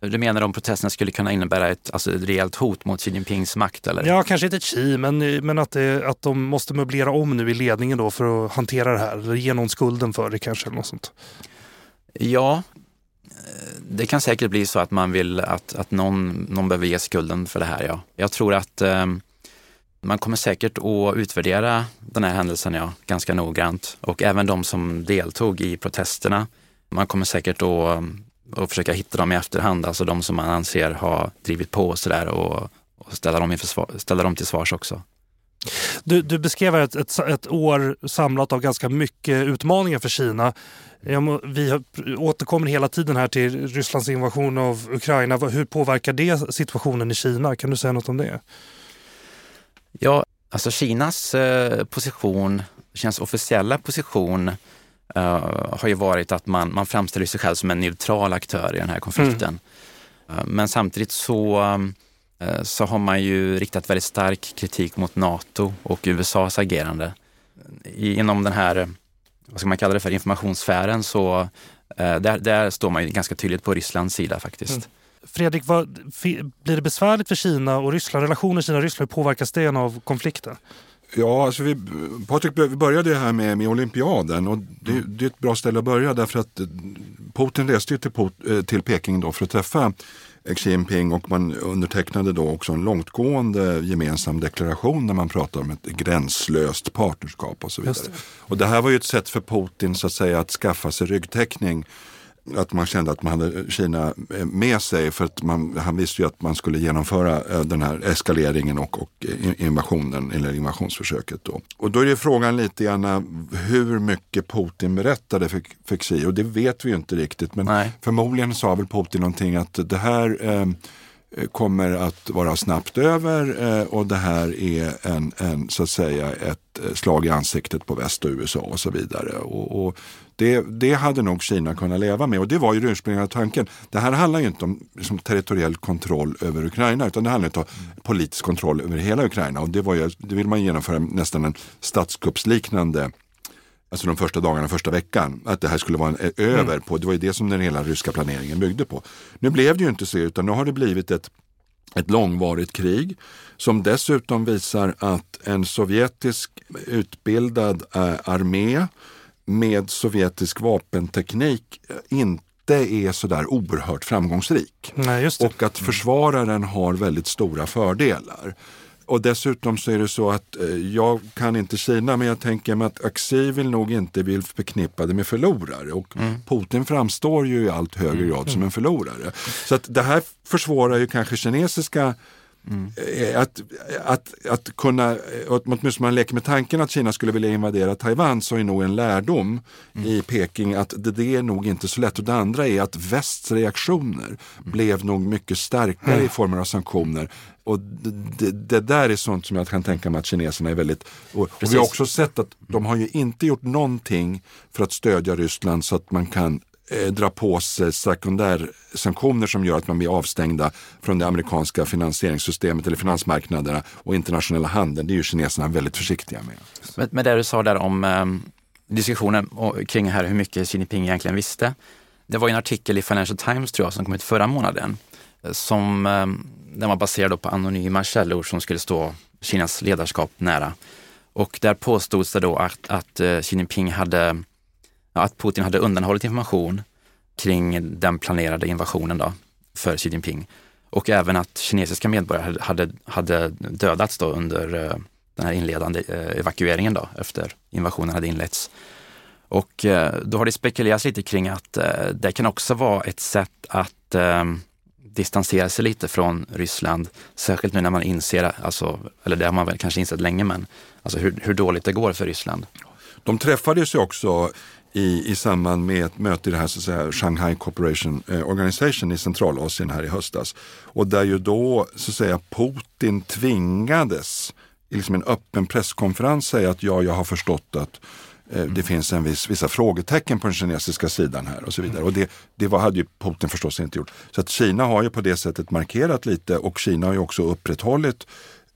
Du menar om protesterna skulle kunna innebära ett, alltså ett rejält hot mot Xi Jinpings makt? Eller? Ja, kanske inte Xi, men, men att, det, att de måste möblera om nu i ledningen då för att hantera det här. Eller ge någon skulden för det kanske. Eller något sånt. Ja, eh, det kan säkert bli så att man vill att, att någon, någon behöver ge skulden för det här. Ja. Jag tror att eh, man kommer säkert att utvärdera den här händelsen ja, ganska noggrant och även de som deltog i protesterna. Man kommer säkert att, ehm, att försöka hitta dem i efterhand, alltså de som man anser har drivit på och sådär och, och ställa, dem ställa dem till svars också. Du, du beskrev ett, ett, ett, år samlat av ganska mycket utmaningar för Kina. Vi återkommer hela tiden här till Rysslands invasion av Ukraina. Hur påverkar det situationen i Kina? Kan du säga något om det? Ja, alltså Kinas eh, position, Kinas officiella position uh, har ju varit att man, man framställer sig själv som en neutral aktör i den här konflikten. Mm. Uh, men samtidigt så um, så har man ju riktat väldigt stark kritik mot Nato och USAs agerande. Inom den här, vad ska man kalla det för, informationssfären så eh, där, där står man ju ganska tydligt på Rysslands sida faktiskt. Mm. Fredrik, vad, blir det besvärligt för Kina och Ryssland? Relationen Kina och Ryssland, hur påverkas det av konflikten? Ja, alltså vi, Patrik, vi började här med, med olympiaden och det, mm. det, är ett bra ställe att börja därför att Putin reste ju till, till Peking då för att träffa Xi Jinping och man undertecknade då också en långtgående gemensam deklaration när man pratar om ett gränslöst partnerskap och så vidare. Det. Och det här var ju ett sätt för Putin så att säga att skaffa sig ryggtäckning att man kände att man hade Kina med sig för att man, han visste ju att man skulle genomföra eh, den här eskaleringen och, och invasionen eller invasionsförsöket. Då. Och då är det frågan lite grann hur mycket Putin berättade för, för Xi och det vet vi ju inte riktigt men Nej. förmodligen sa väl Putin någonting att det här eh, kommer att vara snabbt över eh, och det här är en, en, så att säga ett eh, slag i ansiktet på väst och USA och så vidare. Och, och det, det, hade nog Kina kunnat leva med och det var ju den ursprungliga tanken. Det här handlar ju inte om liksom, territoriell kontroll över Ukraina utan det handlar om politisk kontroll över hela Ukraina och det, var ju, det vill man genomföra nästan en statskuppsliknande alltså de första dagarna, första veckan, att det här skulle vara en, över mm. på, det var ju det som den hela ryska planeringen byggde på. Nu blev det ju inte så utan nu har det blivit ett, ett långvarigt krig som dessutom visar att en sovjetisk utbildad äh, armé med sovjetisk vapenteknik inte är sådär oerhört framgångsrik. Nej, och att försvararen har väldigt stora fördelar. Och dessutom så är det så att eh, jag kan inte Kina men jag tänker mig att Xi vill nog inte vill förknippa det med förlorare och mm. Putin framstår ju i allt högre mm. grad som en förlorare. Så att det här försvårar ju kanske kinesiska Mm. Att, att, att kunna, åtminstone man leker med tanken att Kina skulle vilja invadera Taiwan så är nog en lärdom mm. i Peking att det, det, är nog inte så lätt. Och det andra är att västs reaktioner mm. blev nog mycket starkare mm. i former av sanktioner. Och det, det, det, där är sånt som jag kan tänka mig att kineserna är väldigt... Och, och vi har också sett att de har ju inte gjort någonting för att stödja Ryssland så att man kan eh, dra på sig sekundärsanktioner som gör att man blir avstängda från det amerikanska finansieringssystemet eller finansmarknaderna och internationella handeln. Det är ju kineserna väldigt försiktiga med. Men, men det du sa där om eh, diskussionen kring här hur mycket Xi Jinping egentligen visste. Det var en artikel i Financial Times tror jag som kom ut förra månaden eh, som eh, den var baserad på anonyma källor som skulle stå Kinas ledarskap nära. Och där påstods det då att, att eh, Xi Jinping hade att Putin hade undanhållit information kring den planerade invasionen då, för Xi Jinping. Och även att kinesiska medborgare hade, hade dödats då under eh, den här inledande eh, evakueringen då, efter invasionen hade inletts. Och eh, då har det spekulerats lite kring att det kan också vara ett sätt att ehm, distansera sig lite från Ryssland, särskilt nu när man inser, alltså, eller det har man väl kanske insett länge, men alltså hur, hur dåligt det går för Ryssland. De träffades ju också i, i samband med ett möte i det här så säga, Shanghai Cooperation eh, Organization i Centralasien här i höstas. Och där ju då så att säga Putin tvingades i liksom en öppen presskonferens säga att ja, jag har förstått att eh, det finns en viss, vissa frågetecken på den kinesiska sidan här och så vidare. Och det, det var, hade ju Putin förstås inte gjort. Så att Kina har ju på det sättet markerat lite och Kina har ju också upprätthållit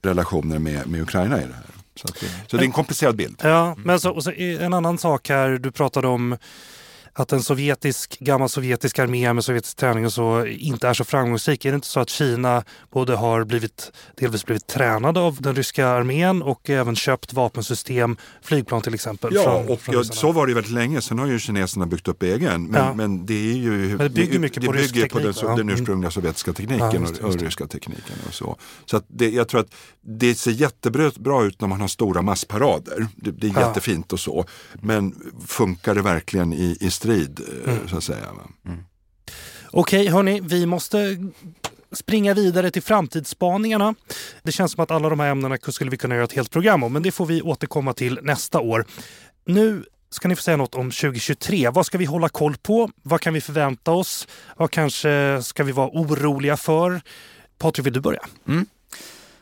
relationer med, med Ukraina i det här. Så, det, så det är en komplicerad bild. Ja, men så, och så en annan sak här, du pratade om att en sovjetisk, gammal sovjetisk armé med sovjetisk träning och så inte är så framgångsrik. Är det inte så att Kina både har blivit, delvis blivit tränade av den ryska armén och även köpt vapensystem, flygplan till exempel? Ja, från, och från ja, så var det väldigt länge. Sen har ju kineserna byggt upp egen. Men, ja. men det är ju men det bygger mycket det på, bygger på den, ja. den ursprungliga sovjetiska tekniken ja, just, och, och ryska tekniken. Och så så att det, jag tror att det ser jättebra ut när man har stora massparader. Det, det är jättefint och så. Men funkar det verkligen i, i strid eh, mm. så att säga. Mm. Okej, hörni, vi måste springa vidare till framtidsspaningarna. Det känns som att alla de här ämnena skulle vi kunna göra ett helt program om, men det får vi återkomma till nästa år. Nu ska ni få säga något om 2023. Vad ska vi hålla koll på? Vad kan vi förvänta oss? Vad kanske ska vi vara oroliga för? Patrik, vill du börja? Mm.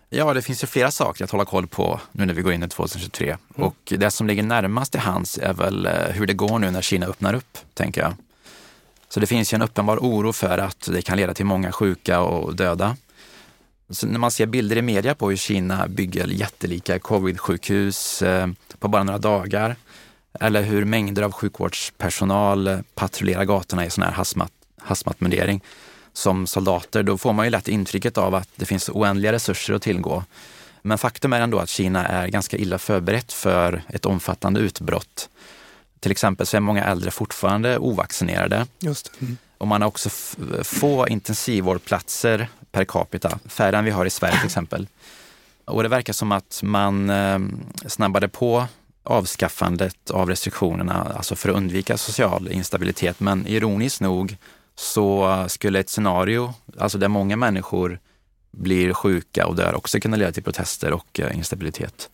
Ja, det finns ju flera saker att hålla koll på nu när vi går in i 2023. Mm. Och det som ligger närmast i hands är väl eh, hur det går nu när Kina öppnar upp, tänker jag. Så det finns ju en uppenbar oro för att det kan leda till många sjuka och döda. Så när man ser bilder i media på hur Kina bygger jättelika covid-sjukhus eh, på bara några dagar, eller hur mängder av sjukvårdspersonal eh, patrullerar gatorna i sån här hazmat, hazmatmundering, som soldater, då får man ju lätt intrycket av att det finns oändliga resurser att tillgå. Men faktum är ändå att Kina är ganska illa förberett för ett omfattande utbrott. Till exempel så är många äldre fortfarande ovaccinerade. Just mm. Och man har också få intensivvårdplatser per capita, färre än vi har i Sverige till exempel. Och det verkar som att man eh, snabbade på avskaffandet av restriktionerna, alltså för att undvika social instabilitet. Men ironiskt nog så skulle ett scenario, alltså där många människor blir sjuka och dör, också kunna leda till protester och eh, instabilitet.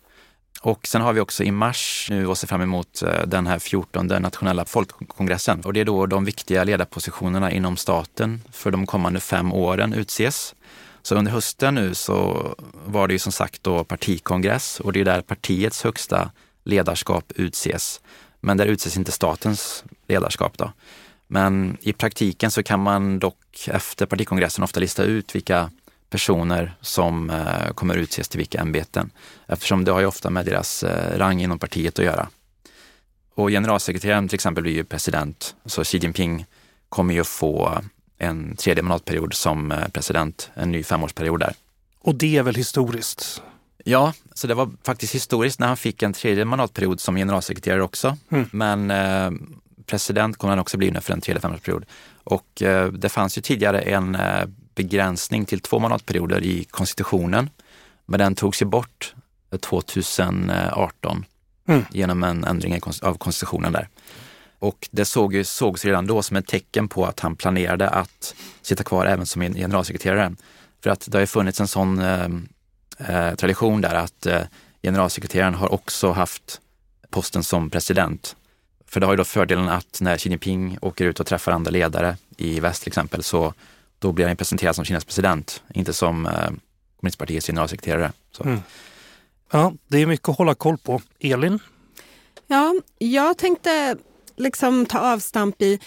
Och sen har vi också i mars nu och ser fram emot eh, den här 14 nationella folkkongressen. Och det är då de viktiga ledarpositionerna inom staten för de kommande fem åren utses. Så under hösten nu så var det ju som sagt då partikongress och det är där partiets högsta ledarskap utses. Men där utses inte statens ledarskap då. Men i praktiken så kan man dock efter partikongressen ofta lista ut vilka personer som eh, kommer utses till vilka ämbeten eftersom det har ju ofta med deras eh, rang inom partiet att göra. Och generalsekreteraren till exempel blir ju president, så Xi Jinping kommer ju få en tredje mandatperiod som eh, president, en ny femårsperiod där. Och det är väl historiskt? Ja, så det var faktiskt historiskt när han fick en tredje mandatperiod som generalsekreterare också. Mm. Men president kommer han också bli nu för en tredje femårsperiod. Och eh, det fanns ju tidigare en eh, begränsning till två mandatperioder i konstitutionen. Men den togs ju bort 2018 mm. genom en ändring av konstitutionen där. Och det såg ju, sågs redan då som ett tecken på att han planerade att sitta kvar även som generalsekreterare. För att det har ju funnits en sån eh, eh, tradition där att eh, generalsekreteraren har också haft posten som president. För det har ju då fördelen att när Xi Jinping åker ut och träffar andra ledare i väst till exempel, så då blir han presenterad som Kinas president, inte som eh, kommunistpartiets generalsekreterare. Mm. Ja, det är mycket att hålla koll på. Elin? Ja, jag tänkte liksom ta avstamp i,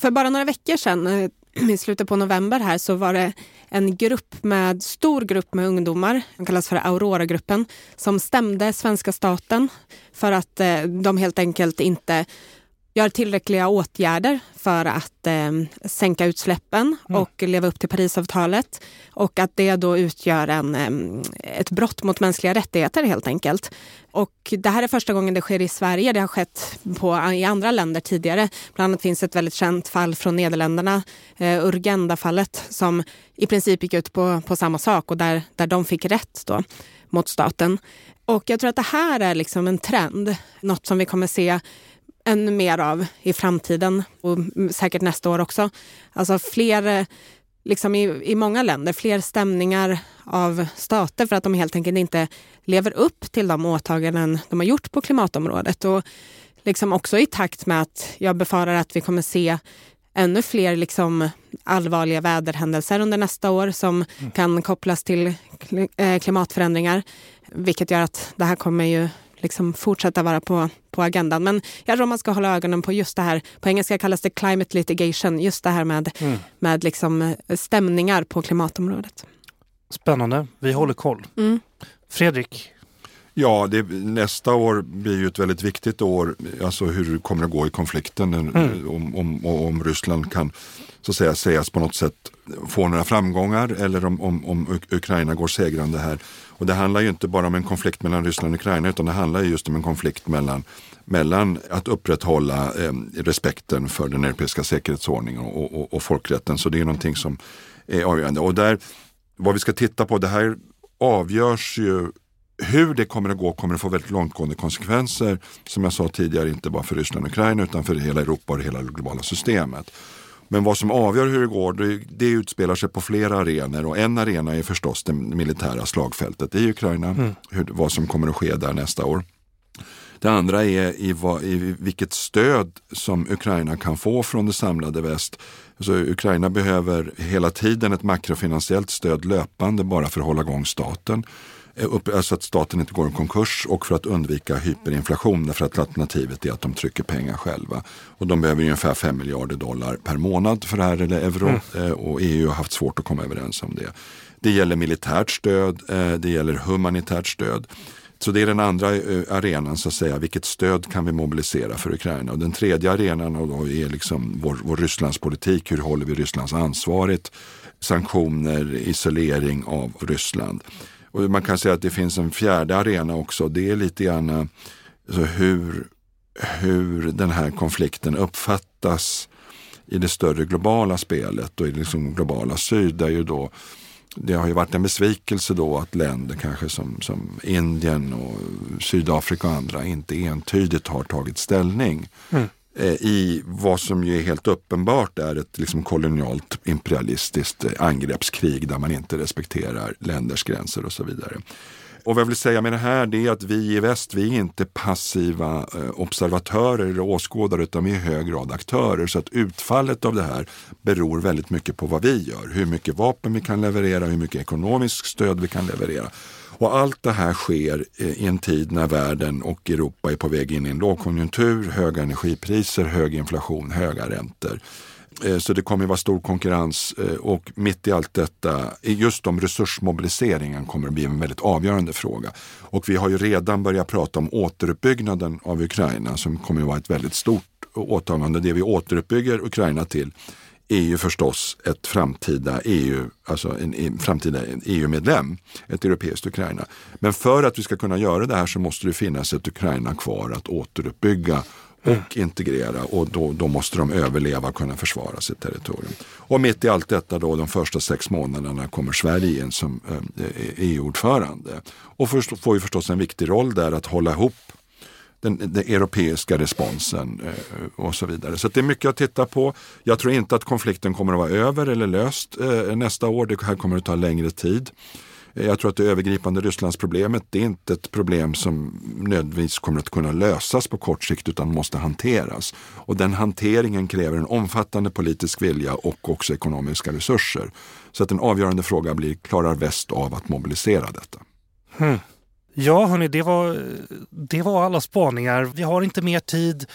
för bara några veckor sedan, eh, i slutet på november här, så var det en grupp med, stor grupp med ungdomar, som kallas för Aurora-gruppen, som stämde svenska staten för att eh, de helt enkelt inte gör tillräckliga åtgärder för att eh, sänka utsläppen mm. och leva upp till Parisavtalet. Och att det då utgör en, eh, ett brott mot mänskliga rättigheter helt enkelt. Och det här är första gången det sker i Sverige. Det har skett på, i andra länder tidigare. Bland annat finns ett väldigt känt fall från Nederländerna, eh, Urgenda-fallet, som i princip gick ut på, på samma sak och där, där de fick rätt då mot staten. Och jag tror att det här är liksom en trend, något som vi kommer se ännu mer av i framtiden och säkert nästa år också. Alltså fler, liksom i, i många länder, fler stämningar av stater för att de helt enkelt inte lever upp till de åtaganden de har gjort på klimatområdet. Och liksom också i takt med att jag befarar att vi kommer se ännu fler liksom allvarliga väderhändelser under nästa år som mm. kan kopplas till eh, klimatförändringar. Vilket gör att det här kommer ju liksom fortsätta vara på, på agendan. Men jag tror man ska hålla ögonen på just det här, på engelska kallas det climate litigation, just det här med, mm. med liksom eh, stämningar på klimatområdet. Spännande, vi håller koll. Mm. Fredrik? Ja, det, nästa år blir ju ett väldigt viktigt år, alltså hur det kommer att gå i konflikten, mm. om, om, om Ryssland kan så att säga sägas på något sätt få några framgångar eller om, om, om Ukraina går segrande här. Och det handlar ju inte bara om en konflikt mellan Ryssland och Ukraina utan det handlar just om en konflikt mellan, mellan att upprätthålla eh, respekten för den europeiska säkerhetsordningen och, och, och, folkrätten. Så det är någonting som är avgörande. Och där, vad vi ska titta på, det här avgörs ju hur det kommer att gå kommer att få väldigt långtgående konsekvenser. Som jag sa tidigare, inte bara för Ryssland och Ukraina utan för hela Europa och hela det globala systemet. Men vad som avgör hur det går, det, det utspelar sig på flera arenor och en arena är förstås det militära slagfältet i Ukraina, mm. hur, vad som kommer att ske där nästa år. Det andra är i, vad, i vilket stöd som Ukraina kan få från det samlade väst. Alltså, Ukraina behöver hela tiden ett makrofinansiellt stöd löpande bara för att hålla igång staten. Eh, så att staten inte går i konkurs och för att undvika hyperinflation därför att alternativet är att de trycker pengar själva. Och de behöver ungefär 5 miljarder dollar per månad för det här, eller euro. Mm. Eh, och EU har haft svårt att komma överens om det. Det gäller militärt stöd, eh, det gäller humanitärt stöd. Så det är den andra arenan, så att säga. Vilket stöd kan vi mobilisera för Ukraina? Och den tredje arenan är liksom vår, vår Rysslandspolitik. Hur håller vi Rysslands ansvarigt? Sanktioner, isolering av Ryssland. Och man kan säga att det finns en fjärde arena också. Det är lite grann eh, alltså hur, hur den här konflikten uppfattas i det större globala spelet och i det liksom globala syd. Där ju då, det har ju varit en besvikelse då att länder kanske som, som Indien och Sydafrika och andra inte entydigt har tagit ställning. Mm. Eh, I vad som ju är helt uppenbart är ett liksom kolonialt imperialistiskt eh, angreppskrig där man inte respekterar länders gränser och så vidare. Och vad jag vill säga med det här det är att vi i väst, vi är inte passiva eh, observatörer eller åskådare utan vi är i hög grad aktörer. Så att utfallet av det här beror väldigt mycket på vad vi gör. Hur mycket vapen vi kan leverera, hur mycket ekonomiskt stöd vi kan leverera. Och allt det här sker eh, i en tid när världen och Europa är på väg in i en lågkonjunktur, höga energipriser, hög inflation, höga räntor. Eh, så det kommer att vara stor konkurrens eh, och mitt i allt detta, just om resursmobiliseringen kommer att bli en väldigt avgörande fråga. Och vi har ju redan börjat prata om återuppbyggnaden av Ukraina som kommer att vara ett väldigt stort åtagande. Det vi återuppbygger Ukraina till är ju förstås ett framtida EU, alltså en framtida EU-medlem, ett europeiskt Ukraina. Men för att vi ska kunna göra det här så måste det finnas ett Ukraina kvar att återuppbygga och integrera och då, då måste de överleva och kunna försvara sitt territorium. Och mitt i allt detta då de första sex månaderna kommer Sverige in som eh, EU-ordförande och först, får ju förstås en viktig roll där att hålla ihop den, den europeiska responsen eh, och så vidare. Så det är mycket att titta på. Jag tror inte att konflikten kommer att vara över eller löst eh, nästa år. Det här kommer att ta längre tid. Eh, jag tror att det övergripande Rysslandsproblemet det är inte ett problem som nödvändigtvis kommer att kunna lösas på kort sikt utan måste hanteras. Och den hanteringen kräver en omfattande politisk vilja och också ekonomiska resurser. Så att en avgörande fråga blir, klarar väst av att mobilisera detta? Hmm. Ja, hörni, det var, det var alla spaningar. Vi har inte mer tid.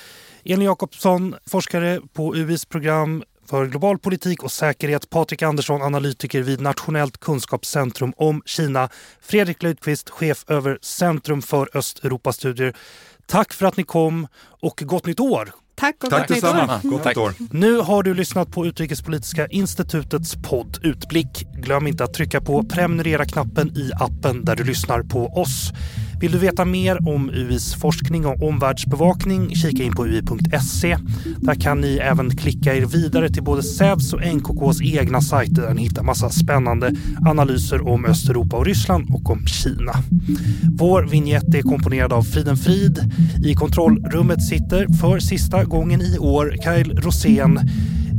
Elin Jakobsson, forskare på UIs program för global politik och säkerhet. Patrik Andersson, analytiker vid Nationellt kunskapscentrum om Kina. Fredrik Lundqvist, chef över Centrum för Östeuropastudier. Tack för att ni kom och gott nytt år! Tack och Tack gott detsamma. Gott nytt år. Nu har du lyssnat på Utrikespolitiska institutets podd Utblick. Glöm inte att trycka på prenumerera-knappen i appen där du lyssnar på oss. Vill du veta mer om UIs forskning och omvärldsbevakning, kika in på ui.se. Där kan ni även klicka er vidare till både SEVs och NKKs egna sajter där ni hittar massa spännande analyser om Östeuropa och Ryssland och om Kina. Vår vignett är komponerad av Friden Frid. I kontrollrummet sitter för sista gången i år Kyle Rosén.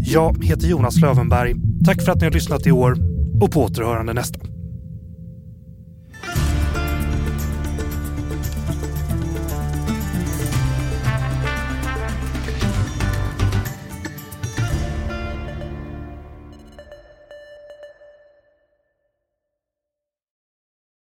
Jag heter Jonas Lövenberg. Tack för att ni har lyssnat i år och på återhörande nästa.